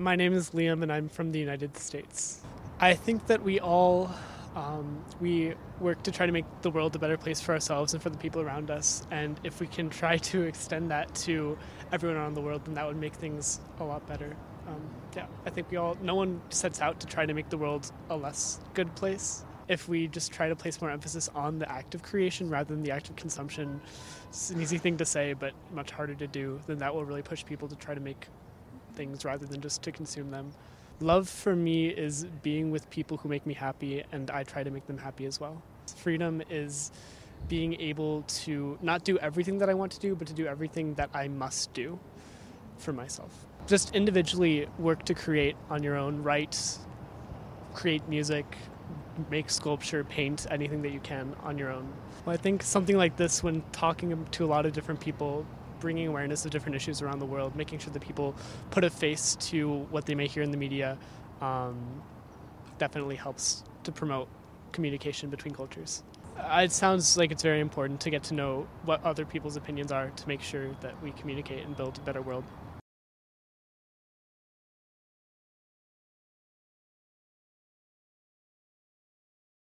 My name is Liam, and I'm from the United States. I think that we all um, we work to try to make the world a better place for ourselves and for the people around us. And if we can try to extend that to everyone around the world, then that would make things a lot better. Um, yeah, I think we all, no one sets out to try to make the world a less good place. If we just try to place more emphasis on the act of creation rather than the act of consumption, it's an easy thing to say, but much harder to do, then that will really push people to try to make things rather than just to consume them. Love for me is being with people who make me happy, and I try to make them happy as well. Freedom is being able to not do everything that I want to do, but to do everything that I must do for myself. Just individually work to create on your own, write, create music, make sculpture, paint, anything that you can on your own. Well, I think something like this, when talking to a lot of different people, bringing awareness of different issues around the world, making sure that people put a face to what they may hear in the media, um, definitely helps to promote communication between cultures. Uh, it sounds like it's very important to get to know what other people's opinions are to make sure that we communicate and build a better world.